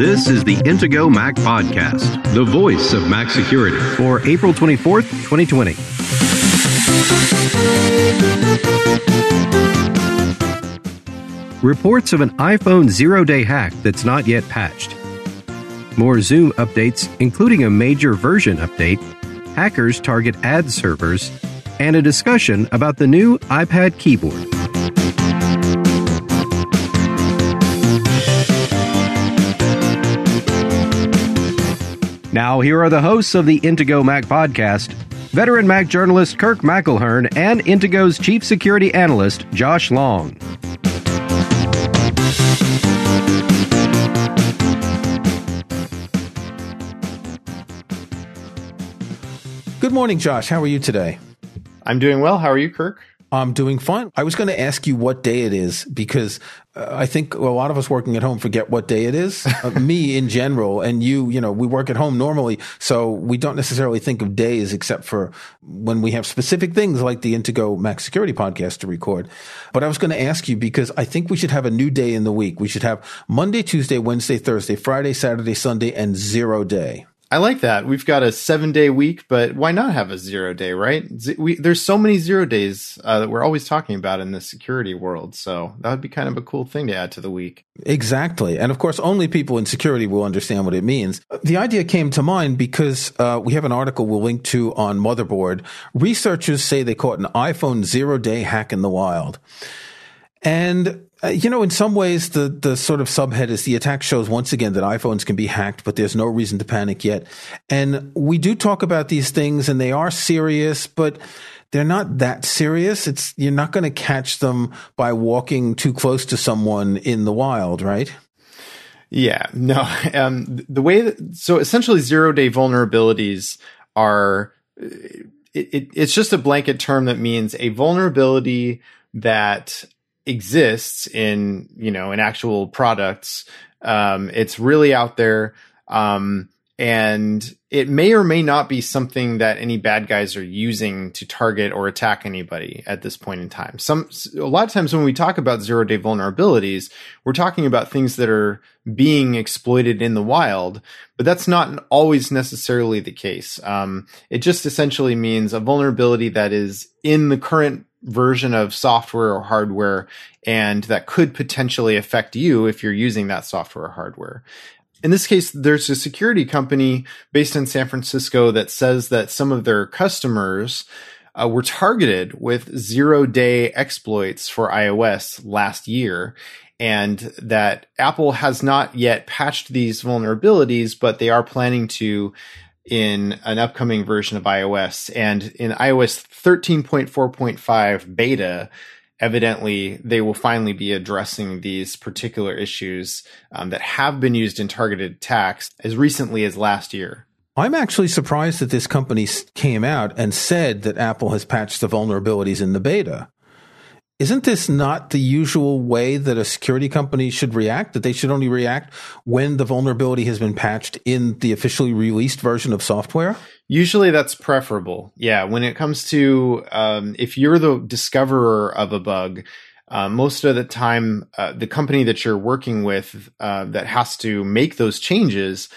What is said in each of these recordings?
This is the Intego Mac Podcast, the voice of Mac security. for April 24th, 2020. Reports of an iPhone zero day hack that's not yet patched. More Zoom updates, including a major version update, hackers target ad servers, and a discussion about the new iPad keyboard. Now, here are the hosts of the Intego Mac podcast veteran Mac journalist Kirk McElhearn and Intego's chief security analyst Josh Long. Good morning, Josh. How are you today? I'm doing well. How are you, Kirk? I'm doing fine. I was going to ask you what day it is because uh, I think a lot of us working at home forget what day it is. Uh, me in general, and you, you know, we work at home normally, so we don't necessarily think of days except for when we have specific things like the Intego Mac Security podcast to record. But I was going to ask you because I think we should have a new day in the week. We should have Monday, Tuesday, Wednesday, Thursday, Friday, Saturday, Sunday, and zero day. I like that. We've got a seven day week, but why not have a zero day, right? Z- we, there's so many zero days uh, that we're always talking about in the security world. So that would be kind of a cool thing to add to the week. Exactly. And of course, only people in security will understand what it means. The idea came to mind because uh, we have an article we'll link to on Motherboard. Researchers say they caught an iPhone zero day hack in the wild. And uh, you know, in some ways, the the sort of subhead is the attack shows once again that iPhones can be hacked, but there's no reason to panic yet. And we do talk about these things, and they are serious, but they're not that serious. It's you're not going to catch them by walking too close to someone in the wild, right? Yeah, no. Um, the way that, so essentially zero day vulnerabilities are, it, it, it's just a blanket term that means a vulnerability that exists in, you know, in actual products. Um, it's really out there. Um, and it may or may not be something that any bad guys are using to target or attack anybody at this point in time. Some a lot of times when we talk about zero day vulnerabilities, we're talking about things that are being exploited in the wild, but that's not always necessarily the case. Um, it just essentially means a vulnerability that is in the current version of software or hardware and that could potentially affect you if you're using that software or hardware in this case, there's a security company based in San Francisco that says that some of their customers uh, were targeted with zero day exploits for iOS last year. And that Apple has not yet patched these vulnerabilities, but they are planning to in an upcoming version of iOS. And in iOS 13.4.5 beta, evidently they will finally be addressing these particular issues um, that have been used in targeted attacks as recently as last year. I'm actually surprised that this company came out and said that Apple has patched the vulnerabilities in the beta. Isn't this not the usual way that a security company should react? That they should only react when the vulnerability has been patched in the officially released version of software? Usually that's preferable. Yeah. When it comes to, um, if you're the discoverer of a bug, uh, most of the time, uh, the company that you're working with uh, that has to make those changes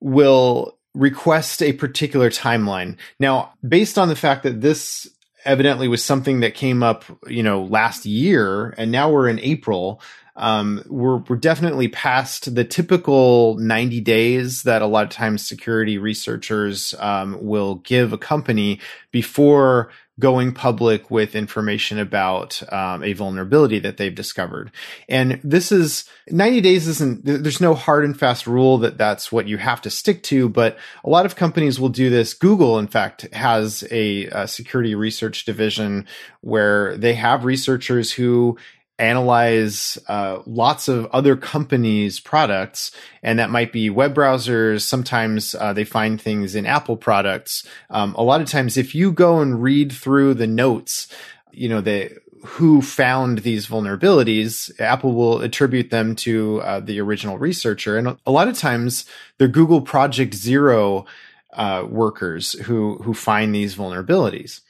will request a particular timeline. Now, based on the fact that this evidently was something that came up, you know, last year, and now we're in April. Um, we're we're definitely past the typical 90 days that a lot of times security researchers um, will give a company before going public with information about um, a vulnerability that they've discovered. And this is 90 days isn't, there's no hard and fast rule that that's what you have to stick to, but a lot of companies will do this. Google, in fact, has a, a security research division where they have researchers who analyze uh, lots of other companies' products, and that might be web browsers. Sometimes uh, they find things in Apple products. Um, a lot of times, if you go and read through the notes, you know the who found these vulnerabilities, Apple will attribute them to uh, the original researcher, and a lot of times they're Google Project Zero uh, workers who who find these vulnerabilities,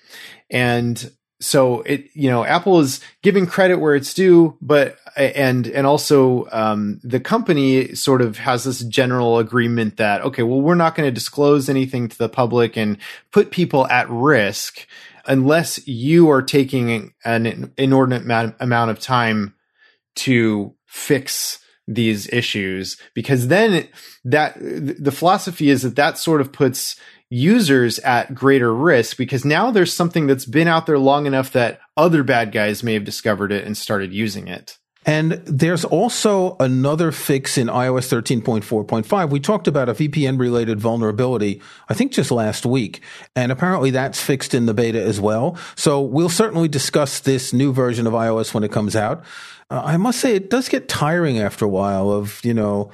and so it you know apple is giving credit where it's due but and and also um, the company sort of has this general agreement that okay well we're not going to disclose anything to the public and put people at risk unless you are taking an inordinate amount of time to fix these issues because then that the philosophy is that that sort of puts users at greater risk because now there's something that's been out there long enough that other bad guys may have discovered it and started using it. And there's also another fix in iOS 13.4.5. We talked about a VPN related vulnerability, I think just last week. And apparently that's fixed in the beta as well. So we'll certainly discuss this new version of iOS when it comes out. Uh, I must say it does get tiring after a while of, you know,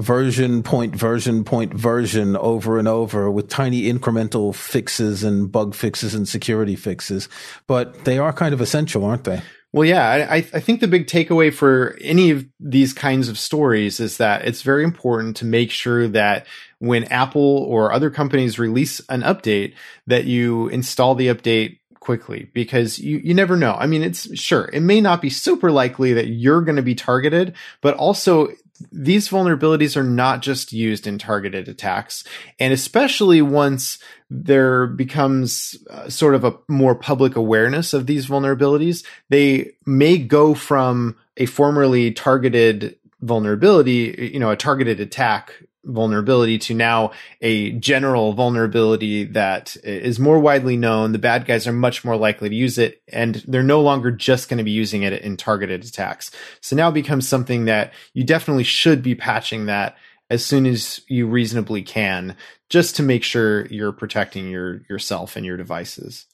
version point version point version over and over with tiny incremental fixes and bug fixes and security fixes but they are kind of essential aren't they well yeah I, I think the big takeaway for any of these kinds of stories is that it's very important to make sure that when apple or other companies release an update that you install the update quickly because you, you never know. I mean, it's sure, it may not be super likely that you're going to be targeted, but also these vulnerabilities are not just used in targeted attacks. And especially once there becomes uh, sort of a more public awareness of these vulnerabilities, they may go from a formerly targeted vulnerability, you know, a targeted attack vulnerability to now a general vulnerability that is more widely known. The bad guys are much more likely to use it, and they're no longer just going to be using it in targeted attacks. So now it becomes something that you definitely should be patching that as soon as you reasonably can, just to make sure you're protecting your yourself and your devices.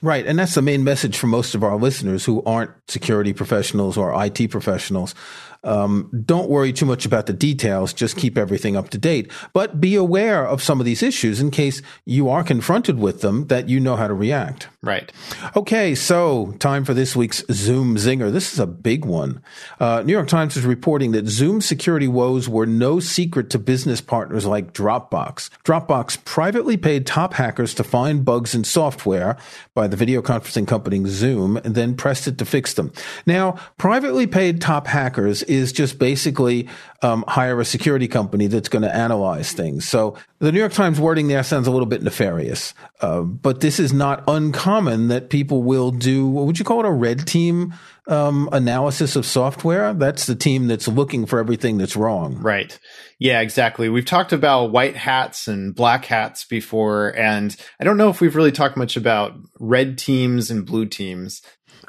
Right. And that's the main message for most of our listeners who aren't security professionals or IT professionals. Um, don't worry too much about the details. Just keep everything up to date. But be aware of some of these issues in case you are confronted with them that you know how to react. Right. Okay, so time for this week's Zoom Zinger. This is a big one. Uh, New York Times is reporting that Zoom security woes were no secret to business partners like Dropbox. Dropbox privately paid top hackers to find bugs in software by the video conferencing company Zoom and then pressed it to fix them. Now, privately paid top hackers is just basically um, hire a security company that's going to analyze things. So the New York Times wording there sounds a little bit nefarious, uh, but this is not uncommon that people will do what would you call it a red team um, analysis of software? That's the team that's looking for everything that's wrong. Right. Yeah, exactly. We've talked about white hats and black hats before, and I don't know if we've really talked much about red teams and blue teams.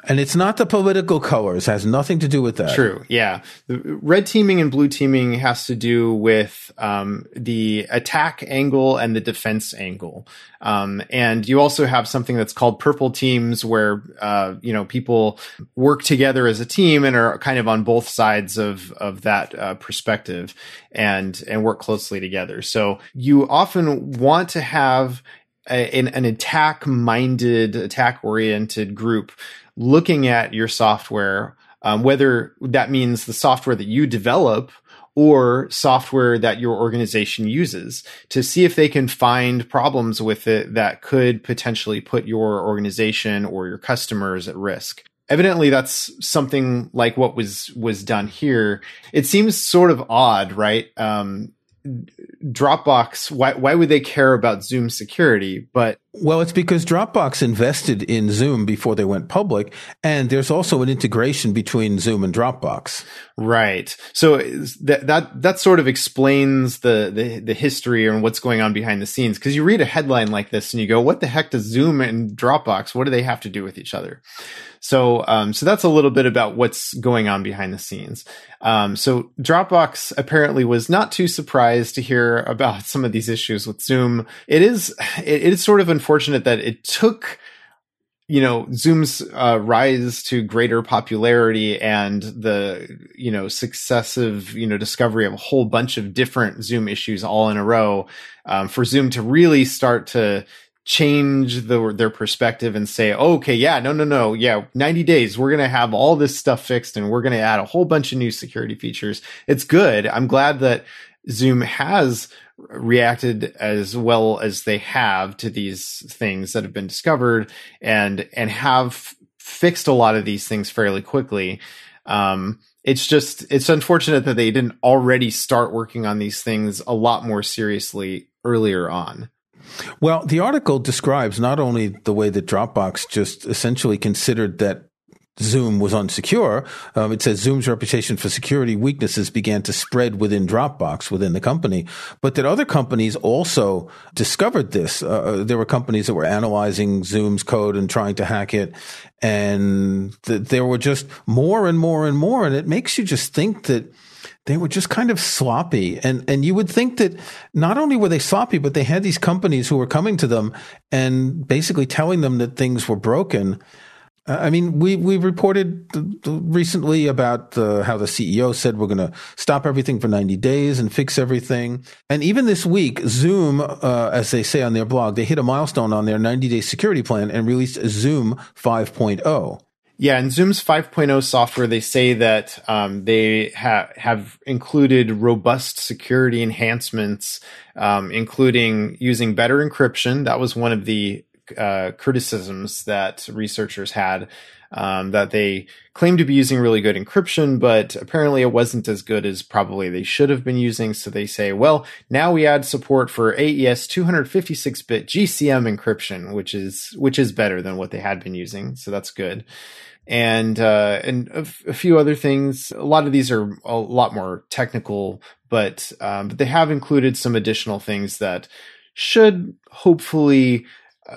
And it's not the political colors; has nothing to do with that. True. Yeah, red teaming and blue teaming has to do with um, the attack angle and the defense angle. Um, and you also have something that's called purple teams, where uh, you know people work together as a team and are kind of on both sides of of that uh, perspective, and and work closely together. So you often want to have an, an attack minded, attack oriented group looking at your software, um, whether that means the software that you develop or software that your organization uses to see if they can find problems with it that could potentially put your organization or your customers at risk. Evidently that's something like what was was done here. It seems sort of odd right? Um, Dropbox, why, why would they care about Zoom security? But well, it's because Dropbox invested in Zoom before they went public, and there's also an integration between Zoom and Dropbox. Right. So that that that sort of explains the the, the history and what's going on behind the scenes. Because you read a headline like this and you go, "What the heck does Zoom and Dropbox? What do they have to do with each other?" So, um, so that's a little bit about what's going on behind the scenes. Um, so Dropbox apparently was not too surprised to hear about some of these issues with Zoom. It is, it is sort of unfortunate that it took, you know, Zoom's uh, rise to greater popularity and the, you know, successive, you know, discovery of a whole bunch of different Zoom issues all in a row um, for Zoom to really start to change the, their perspective and say, oh, okay, yeah, no, no, no, yeah, 90 days, we're going to have all this stuff fixed and we're going to add a whole bunch of new security features. It's good. I'm glad that Zoom has reacted as well as they have to these things that have been discovered and and have fixed a lot of these things fairly quickly. Um, it's just it's unfortunate that they didn't already start working on these things a lot more seriously earlier on. Well, the article describes not only the way that Dropbox just essentially considered that Zoom was unsecure. Um, it says Zoom's reputation for security weaknesses began to spread within Dropbox, within the company, but that other companies also discovered this. Uh, uh there were companies that were analyzing Zoom's code and trying to hack it. And th- there were just more and more and more. And it makes you just think that they were just kind of sloppy. And, and you would think that not only were they sloppy, but they had these companies who were coming to them and basically telling them that things were broken. I mean, we we reported recently about how the CEO said we're going to stop everything for 90 days and fix everything. And even this week, Zoom, uh, as they say on their blog, they hit a milestone on their 90 day security plan and released Zoom 5.0. Yeah, in Zoom's 5.0 software, they say that um, they ha- have included robust security enhancements, um, including using better encryption. That was one of the uh, criticisms that researchers had um, that they claimed to be using really good encryption, but apparently it wasn't as good as probably they should have been using. So they say, well, now we add support for AES 256-bit GCM encryption, which is which is better than what they had been using. So that's good. And uh, and a, f- a few other things. A lot of these are a lot more technical, but um, but they have included some additional things that should hopefully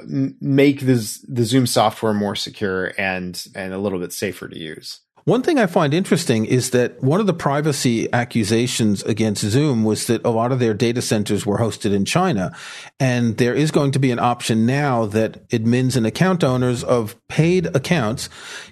make this the Zoom software more secure and and a little bit safer to use. One thing I find interesting is that one of the privacy accusations against Zoom was that a lot of their data centers were hosted in China. And there is going to be an option now that admins and account owners of paid accounts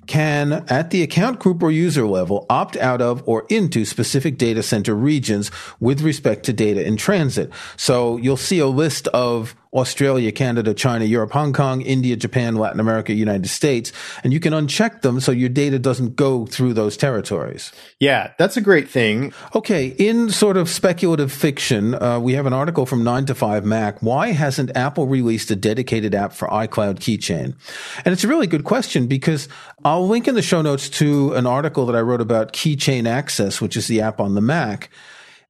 can, at the account group or user level, opt out of or into specific data center regions with respect to data in transit. So you'll see a list of Australia, Canada, China, Europe, Hong Kong, India, Japan, Latin America, United States, and you can uncheck them so your data doesn't go through those territories. Yeah, that's a great thing. Okay, in sort of speculative fiction, uh, we have an article from 9 to 5 Mac. Why hasn't Apple released a dedicated app for iCloud Keychain? And it's a really good question because I'll link in the show notes to an article that I wrote about Keychain Access, which is the app on the Mac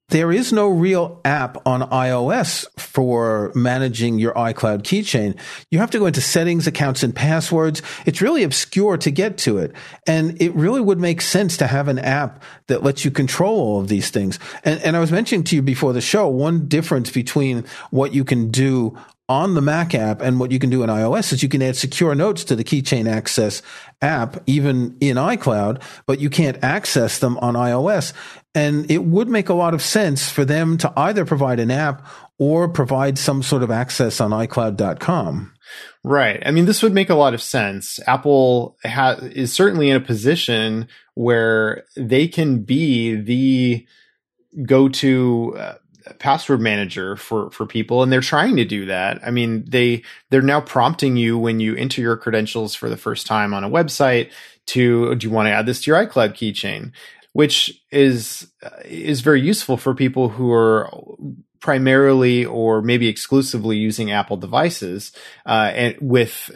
there is no real app on iOS for managing your iCloud keychain. You have to go into settings, accounts, and passwords. It's really obscure to get to it. And it really would make sense to have an app that lets you control all of these things. And, and I was mentioning to you before the show, one difference between what you can do on the Mac app and what you can do in iOS is you can add secure notes to the keychain access app, even in iCloud, but you can't access them on iOS. And it would make a lot of sense for them to either provide an app or provide some sort of access on iCloud.com. Right. I mean, this would make a lot of sense. Apple ha- is certainly in a position where they can be the go-to uh, password manager for for people and they're trying to do that i mean they they're now prompting you when you enter your credentials for the first time on a website to do you want to add this to your icloud keychain which is is very useful for people who are primarily or maybe exclusively using apple devices uh, and with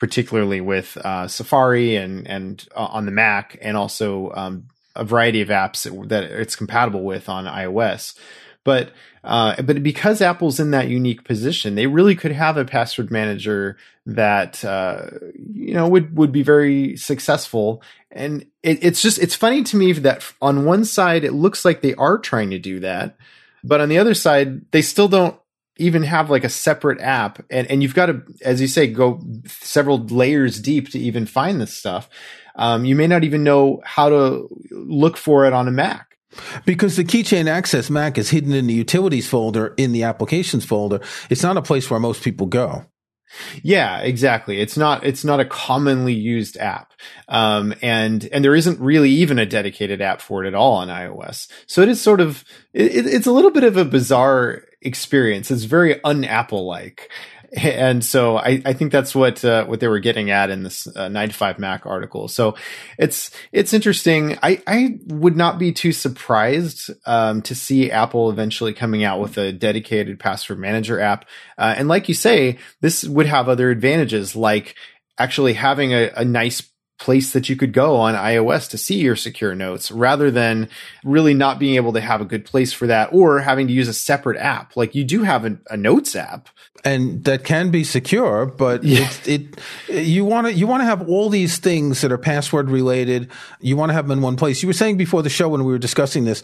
particularly with uh, safari and and uh, on the mac and also um, a variety of apps that it's compatible with on ios. But uh, but because Apple's in that unique position, they really could have a password manager that uh, you know would would be very successful. And it, it's just it's funny to me that on one side it looks like they are trying to do that, but on the other side they still don't even have like a separate app. And, and you've got to as you say go several layers deep to even find this stuff. Um, you may not even know how to look for it on a mac because the Keychain Access Mac is hidden in the utilities folder in the applications folder. It's not a place where most people go. Yeah, exactly. It's not it's not a commonly used app, um, and and there isn't really even a dedicated app for it at all on iOS. So it is sort of it, it's a little bit of a bizarre experience. It's very un-Apple like, and so I, I think that's what uh, what they were getting at in this uh, 9 to 5 Mac article. So it's it's interesting. I, I would not be too surprised um, to see Apple eventually coming out with a dedicated password manager app. Uh, and like you say, this would have other advantages, like actually having a, a nice place that you could go on iOS to see your secure notes rather than really not being able to have a good place for that or having to use a separate app. Like you do have a, a notes app. And that can be secure, but yeah. it, it you want to you want to have all these things that are password related. You want to have them in one place. You were saying before the show when we were discussing this,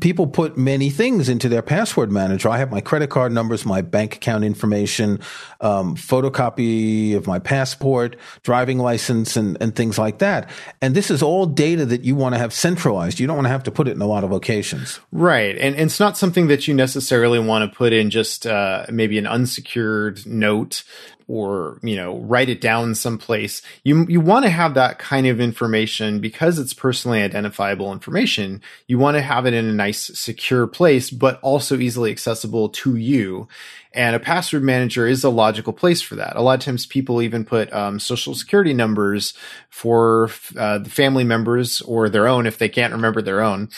people put many things into their password manager. I have my credit card numbers, my bank account information, um, photocopy of my passport, driving license, and, and things like that. And this is all data that you want to have centralized. You don't want to have to put it in a lot of locations. Right. And, and it's not something that you necessarily want to put in just uh, maybe an unsecured note or you know write it down someplace you you want to have that kind of information because it's personally identifiable information you want to have it in a nice secure place but also easily accessible to you and a password manager is a logical place for that. A lot of times people even put um, social security numbers for uh, the family members or their own if they can't remember their own,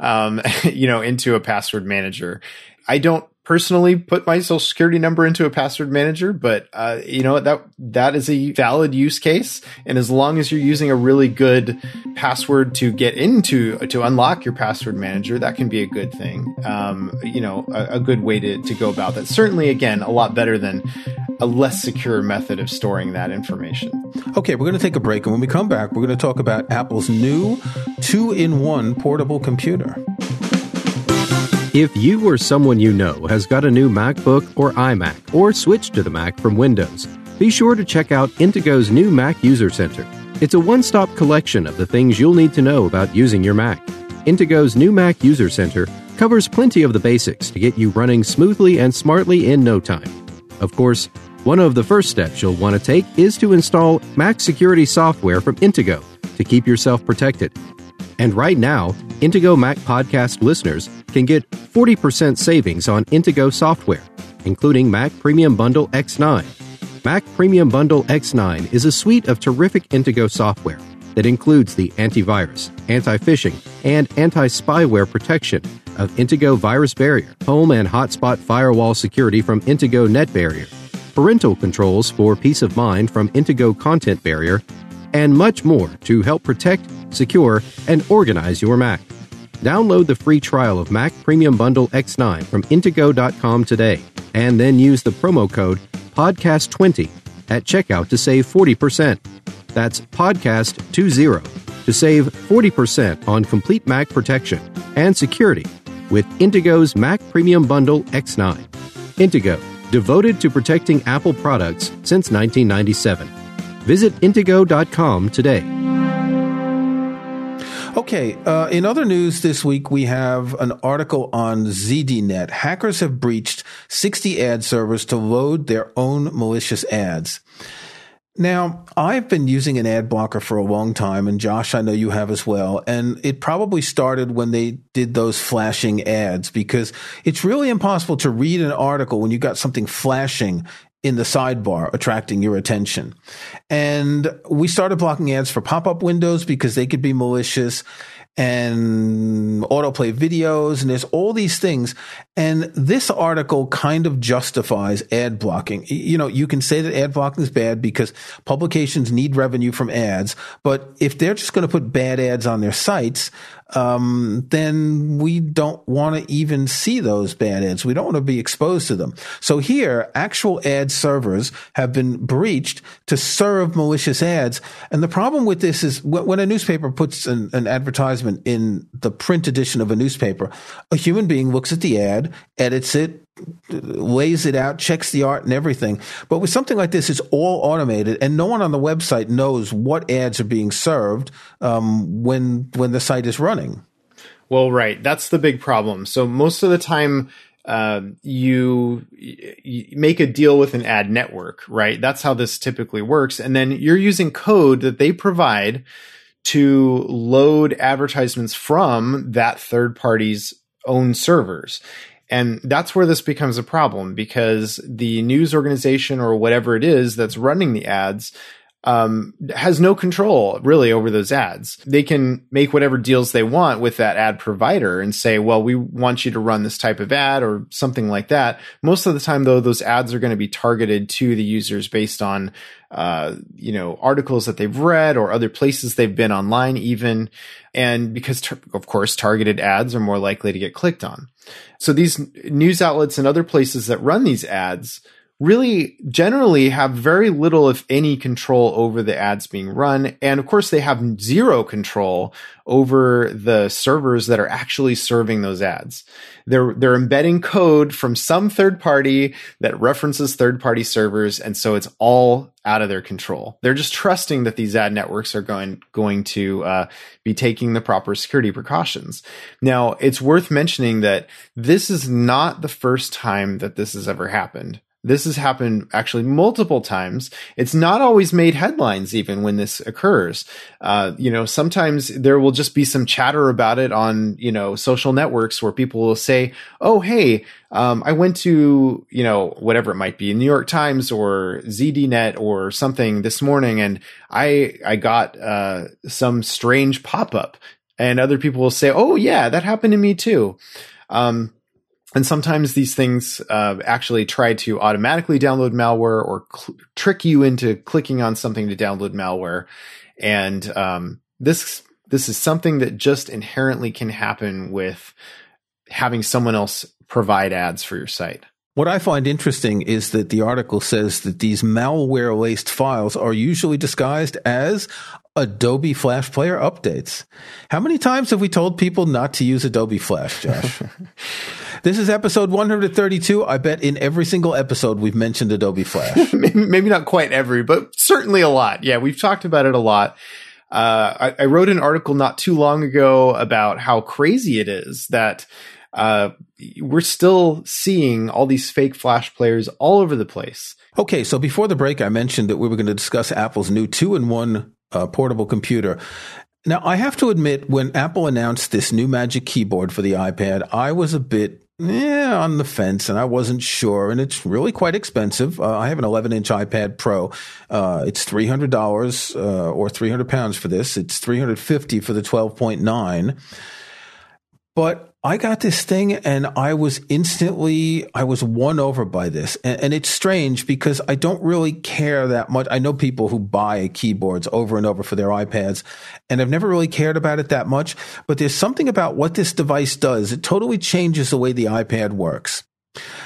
um, you know, into a password manager. I don't personally put my social security number into a password manager, but uh, you know that that is a valid use case. And as long as you're using a really good password to get into to unlock your password manager, that can be a good thing. Um, you know, a, a good way to to go about that. Certainly, again, a lot better than a less secure method of storing that information. Okay, we're going to take a break, and when we come back, we're going to talk about Apple's new two-in-one portable computer. If you or someone you know has got a new MacBook or iMac or switched to the Mac from Windows, be sure to check out Intego's new Mac User Center. It's a one stop collection of the things you'll need to know about using your Mac. Intego's new Mac User Center covers plenty of the basics to get you running smoothly and smartly in no time. Of course, one of the first steps you'll want to take is to install Mac security software from Intego to keep yourself protected. And right now, Intego Mac Podcast listeners can get 40% savings on Intego software, including Mac Premium Bundle X9. Mac Premium Bundle X9 is a suite of terrific Intego software that includes the antivirus, anti phishing, and anti spyware protection of Intego Virus Barrier, home and hotspot firewall security from Intego Net Barrier, parental controls for peace of mind from Intego Content Barrier, and much more to help protect, secure, and organize your Mac. Download the free trial of Mac Premium Bundle X9 from Intego.com today, and then use the promo code PODCAST20 at checkout to save 40%. That's PODCAST20 to save 40% on complete Mac protection and security with Intego's Mac Premium Bundle X9. Intego, devoted to protecting Apple products since 1997. Visit Intego.com today. Okay, uh, in other news this week, we have an article on ZDNet. Hackers have breached 60 ad servers to load their own malicious ads. Now, I've been using an ad blocker for a long time, and Josh, I know you have as well. And it probably started when they did those flashing ads because it's really impossible to read an article when you got something flashing in the sidebar attracting your attention. And we started blocking ads for pop up windows because they could be malicious and autoplay videos and there's all these things. And this article kind of justifies ad blocking. You know, you can say that ad blocking is bad because publications need revenue from ads, but if they're just going to put bad ads on their sites, um, then we don't want to even see those bad ads. We don't want to be exposed to them. So here, actual ad servers have been breached to serve malicious ads. And the problem with this is when a newspaper puts an, an advertisement in the print edition of a newspaper, a human being looks at the ad, edits it, lays it out, checks the art and everything. But with something like this, it's all automated, and no one on the website knows what ads are being served um, when when the site is running. Well, right, that's the big problem. So most of the time. Uh, you, you make a deal with an ad network, right? That's how this typically works. And then you're using code that they provide to load advertisements from that third party's own servers. And that's where this becomes a problem because the news organization or whatever it is that's running the ads um, has no control really over those ads. They can make whatever deals they want with that ad provider and say, well, we want you to run this type of ad or something like that. Most of the time, though, those ads are going to be targeted to the users based on, uh, you know, articles that they've read or other places they've been online even. And because, tar- of course, targeted ads are more likely to get clicked on. So these news outlets and other places that run these ads really generally have very little, if any, control over the ads being run. And of course, they have zero control over the servers that are actually serving those ads. They're, they're embedding code from some third party that references third party servers. And so it's all out of their control. They're just trusting that these ad networks are going, going to uh, be taking the proper security precautions. Now, it's worth mentioning that this is not the first time that this has ever happened. This has happened actually multiple times. It's not always made headlines even when this occurs. Uh, you know, sometimes there will just be some chatter about it on, you know, social networks where people will say, Oh, hey, um, I went to, you know, whatever it might be, New York Times or ZDNet or something this morning and I, I got, uh, some strange pop up and other people will say, Oh yeah, that happened to me too. Um, and sometimes these things uh, actually try to automatically download malware or cl- trick you into clicking on something to download malware. And um, this this is something that just inherently can happen with having someone else provide ads for your site. What I find interesting is that the article says that these malware laced files are usually disguised as Adobe Flash Player updates. How many times have we told people not to use Adobe Flash, Josh? this is episode 132. I bet in every single episode we've mentioned Adobe Flash. Maybe not quite every, but certainly a lot. Yeah, we've talked about it a lot. Uh, I, I, wrote an article not too long ago about how crazy it is that uh, we're still seeing all these fake Flash players all over the place. Okay, so before the break, I mentioned that we were going to discuss Apple's new two in one uh, portable computer. Now, I have to admit, when Apple announced this new Magic Keyboard for the iPad, I was a bit yeah, on the fence, and I wasn't sure. And it's really quite expensive. Uh, I have an 11 inch iPad Pro. Uh, it's three hundred dollars uh, or three hundred pounds for this. It's three hundred fifty for the 12.9. But I got this thing and I was instantly, I was won over by this. And, and, it's strange because I don't really care that much. I know people who buy keyboards over and over for their iPads and I've never really cared about it that much. But there's something about what this device does. It totally changes the way the iPad works.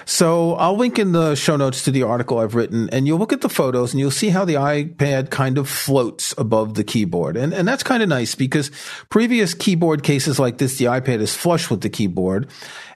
So I'll link in the show notes to the article I've written and you'll look at the photos and you'll see how the iPad kind of floats above the keyboard. And, and that's kind of nice because previous keyboard cases like this, the iPad is flush with the keyboard.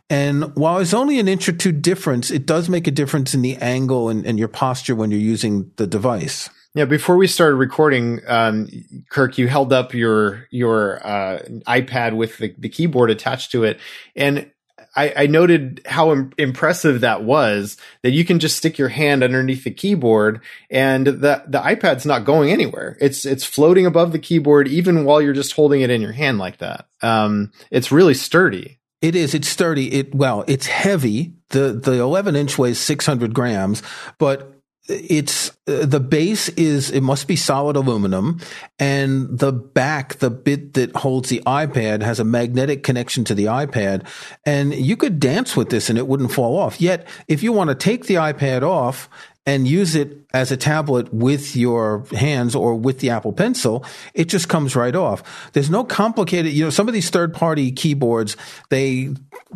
And while it's only an inch or two difference, it does make a difference in the angle and, and your posture when you're using the device. Yeah, before we started recording, um, Kirk, you held up your your uh, iPad with the, the keyboard attached to it, and I, I noted how Im- impressive that was that you can just stick your hand underneath the keyboard and the, the iPad's not going anywhere. It's, it's floating above the keyboard even while you're just holding it in your hand like that. Um, it's really sturdy. It is. It's sturdy. It, well, it's heavy. The, the 11 inch weighs 600 grams, but it's uh, the base is it must be solid aluminum and the back the bit that holds the iPad has a magnetic connection to the iPad and you could dance with this and it wouldn't fall off. Yet if you want to take the iPad off and use it as a tablet with your hands or with the Apple Pencil, it just comes right off. There's no complicated, you know, some of these third party keyboards, they,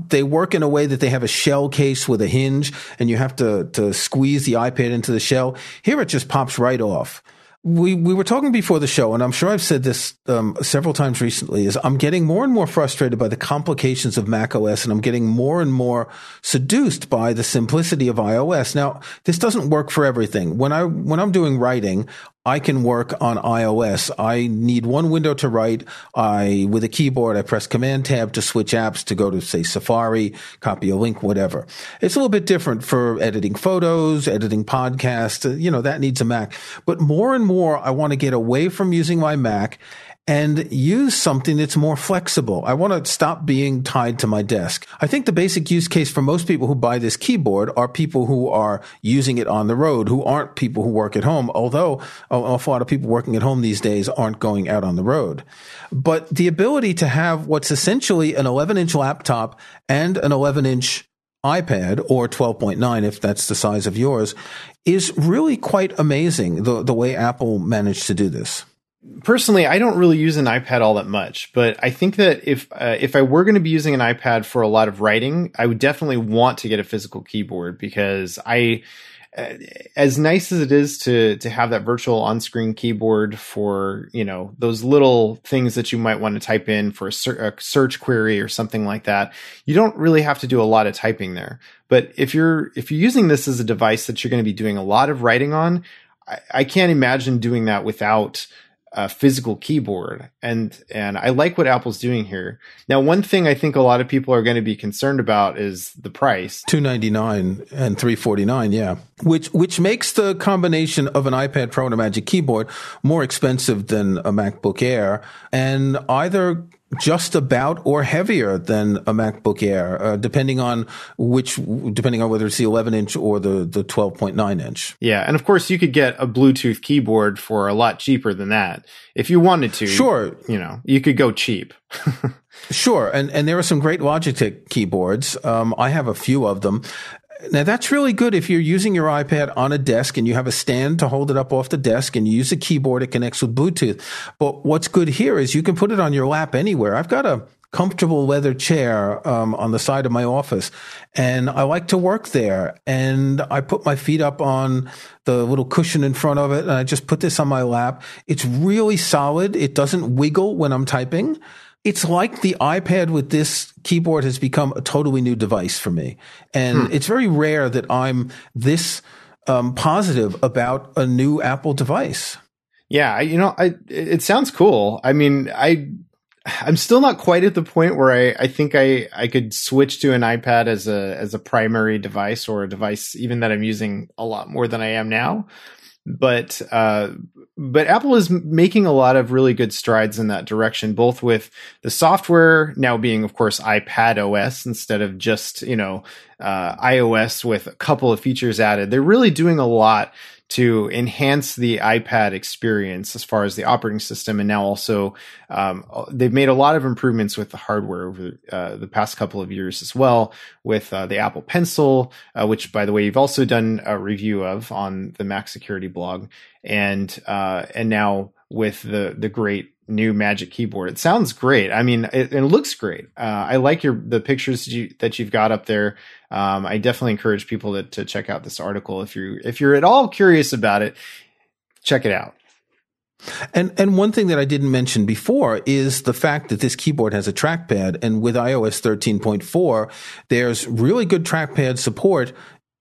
they work in a way that they have a shell case with a hinge and you have to, to squeeze the iPad into the shell. Here it just pops right off we we were talking before the show, and I'm sure I've said this um, several times recently. Is I'm getting more and more frustrated by the complications of Mac OS, and I'm getting more and more seduced by the simplicity of iOS. Now, this doesn't work for everything. When I when I'm doing writing, I can work on iOS. I need one window to write. I, with a keyboard, I press Command Tab to switch apps to go to, say, Safari, copy a link, whatever. It's a little bit different for editing photos, editing podcasts. You know, that needs a Mac. But more and more, I want to get away from using my Mac and use something that's more flexible. I want to stop being tied to my desk. I think the basic use case for most people who buy this keyboard are people who are using it on the road, who aren't people who work at home, although an awful lot of people working at home these days aren't going out on the road. But the ability to have what's essentially an 11 inch laptop and an 11 inch iPad or 12.9 if that's the size of yours is really quite amazing the, the way Apple managed to do this personally, I don't really use an iPad all that much, but I think that if uh, if I were going to be using an iPad for a lot of writing, I would definitely want to get a physical keyboard because I uh, as nice as it is to to have that virtual on-screen keyboard for you know those little things that you might want to type in for a, ser- a, search query or something like that you don't really have to do a lot of typing there. But if you're if you're using this as a device that you're going to be doing a lot of writing on I, I can't imagine doing that without a physical keyboard and and I like what Apple's doing here. Now one thing I think a lot of people are going to be concerned about is the price. 299 and 349, yeah. Which which makes the combination of an iPad Pro and a Magic Keyboard more expensive than a MacBook Air and either just about or heavier than a MacBook Air, uh, depending on which, depending on whether it's the 11 inch or the, the 12.9 inch. Yeah. And of course, you could get a Bluetooth keyboard for a lot cheaper than that. If you wanted to, sure. You know, you could go cheap. Sure, and and there are some great Logitech keyboards. Um, I have a few of them, now that's really good if you're using your iPad on a desk and you have a stand to hold it up off the desk and you use a keyboard, it connects with Bluetooth. But what's good here is you can put it on your lap anywhere. I've got a comfortable leather chair um, on the side of my office and I like to work there and I put my feet up on the little cushion in front of it and I just put this on my lap. It's really solid. It doesn't wiggle when I'm typing it's like the iPad with this keyboard has become a totally new device for me. And hmm. it's very rare that I'm this um, positive about a new Apple device. Yeah, you know, I it sounds cool. I mean, I I'm still not quite at the point where I, I think I, I could switch to an iPad as a as a primary device or a device even that I'm using a lot more than I am now but uh, but Apple is making a lot of really good strides in that direction, both with the software now being, of course, iPad OS instead of just you know uh, iOS with a couple of features added. They're really doing a lot to enhance the iPad experience as far as the operating system. And now also, um, they've made a lot of improvements with the hardware over uh, the past couple of years as well with uh, the Apple Pencil, uh, which by the way, you've also done a review of on the Mac security blog. And, uh, and now with the, the great new Magic Keyboard. It sounds great. I mean, it, it looks great. Uh, I like your the pictures you, that you've got up there. Um, I definitely encourage people to, to check out this article if you if you're at all curious about it. Check it out. And and one thing that I didn't mention before is the fact that this keyboard has a trackpad, and with iOS 13.4, there's really good trackpad support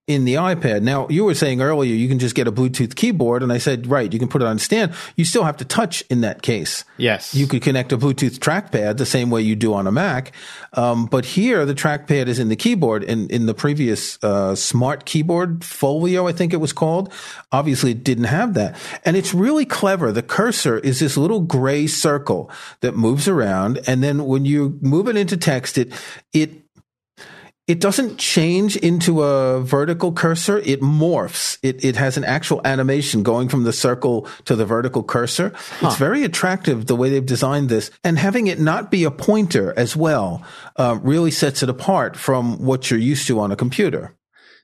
in the iPad. Now, you were saying earlier you can just get a Bluetooth keyboard, and I said, right, you can put it on stand. You still have to touch in that case. Yes. You could connect a Bluetooth trackpad the same way you do on a Mac. Um, but here, the trackpad is in the keyboard. And in the previous uh, smart keyboard, Folio, I think it was called, obviously it didn't have that. And it's really clever. The cursor is this little gray circle that moves around. And then when you move it into text, it, it it doesn't change into a vertical cursor. It morphs. It, it has an actual animation going from the circle to the vertical cursor. Huh. It's very attractive the way they've designed this and having it not be a pointer as well, uh, really sets it apart from what you're used to on a computer.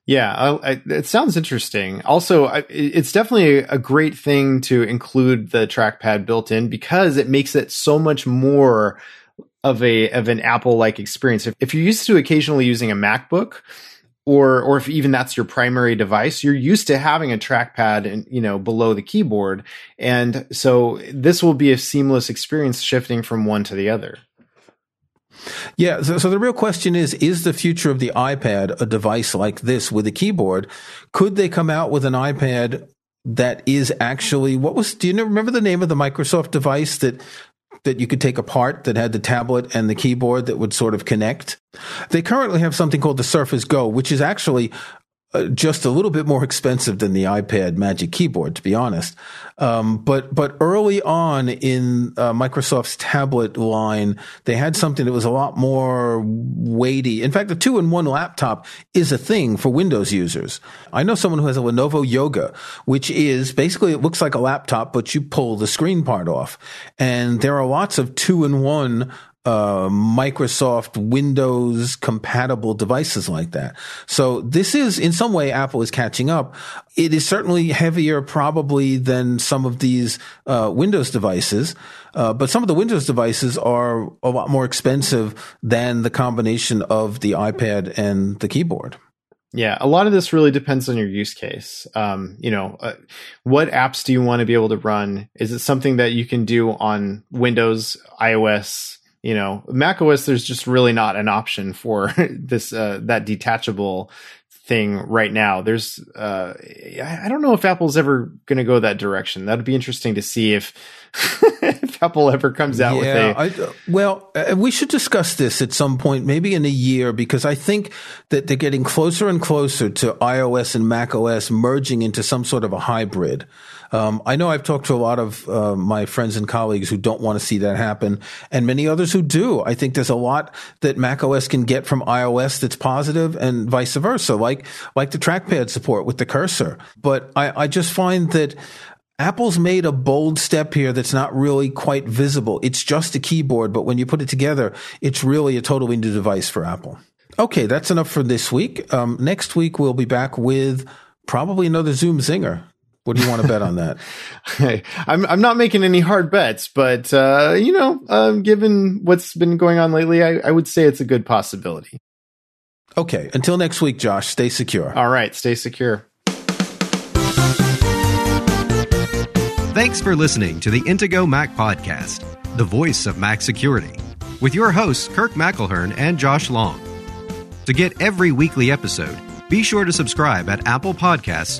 Yeah, I, I, it sounds interesting. Also, I, it's definitely a great thing to include the trackpad built in because it makes it so much more of a of an Apple like experience. If, if you're used to occasionally using a MacBook, or or if even that's your primary device, you're used to having a trackpad and you know below the keyboard, and so this will be a seamless experience shifting from one to the other. Yeah. So, so, the real question is, is the future of the iPad a device like this with a keyboard? Could they come out with an iPad that is actually, what was, do you remember the name of the Microsoft device that that you could take apart that had the tablet and the keyboard that would sort of connect. They currently have something called the Surface Go, which is actually uh, just a little bit more expensive than the iPad Magic Keyboard, to be honest. Um, but but early on in uh, Microsoft's tablet line, they had something that was a lot more weighty. In fact, the two-in-one laptop is a thing for Windows users. I know someone who has a Lenovo Yoga, which is basically it looks like a laptop, but you pull the screen part off, and there are lots of two-in-one uh, Microsoft Windows compatible devices like that. So this is in some way Apple is catching up. It is certainly heavier probably than some of these uh, Windows devices, uh, but some of the Windows devices are a lot more expensive than the combination of the iPad and the keyboard. Yeah, a lot of this really depends on your use case. Um, you know, uh, what apps do you want to be able to run? Is it something that you can do on Windows, iOS, you know mac os there's just really not an option for this uh, that detachable thing right now. There's uh, i don't know if apple's ever going to go that direction. That'd be interesting to see if if apple ever comes out yeah, with a I, well uh, we should discuss this at some point maybe in a year because i think that they're getting closer and closer to ios and mac os merging into some sort of a hybrid um, I know I've talked to a lot of uh, my friends and colleagues who don't want to see that happen, and many others who do. I think there's a lot that macOS can get from iOS that's positive, and vice versa, like like the trackpad support with the cursor. But I, I just find that. Apple's made a bold step here that's not really quite visible. It's just a keyboard, but when you put it together, it's really a totally new device for Apple. Okay, that's enough for this week. Um, next week, we'll be back with probably another Zoom Zinger. What do you want to bet on that? I'm I'm not making any hard bets, but uh, you know, um, given what's been going on lately, I, I would say it's a good possibility. Okay. Until next week, Josh. Stay secure. All right. Stay secure. Thanks for listening to the Intego Mac Podcast, the voice of Mac security, with your hosts Kirk McElhearn and Josh Long. To get every weekly episode be sure to subscribe at Apple Podcasts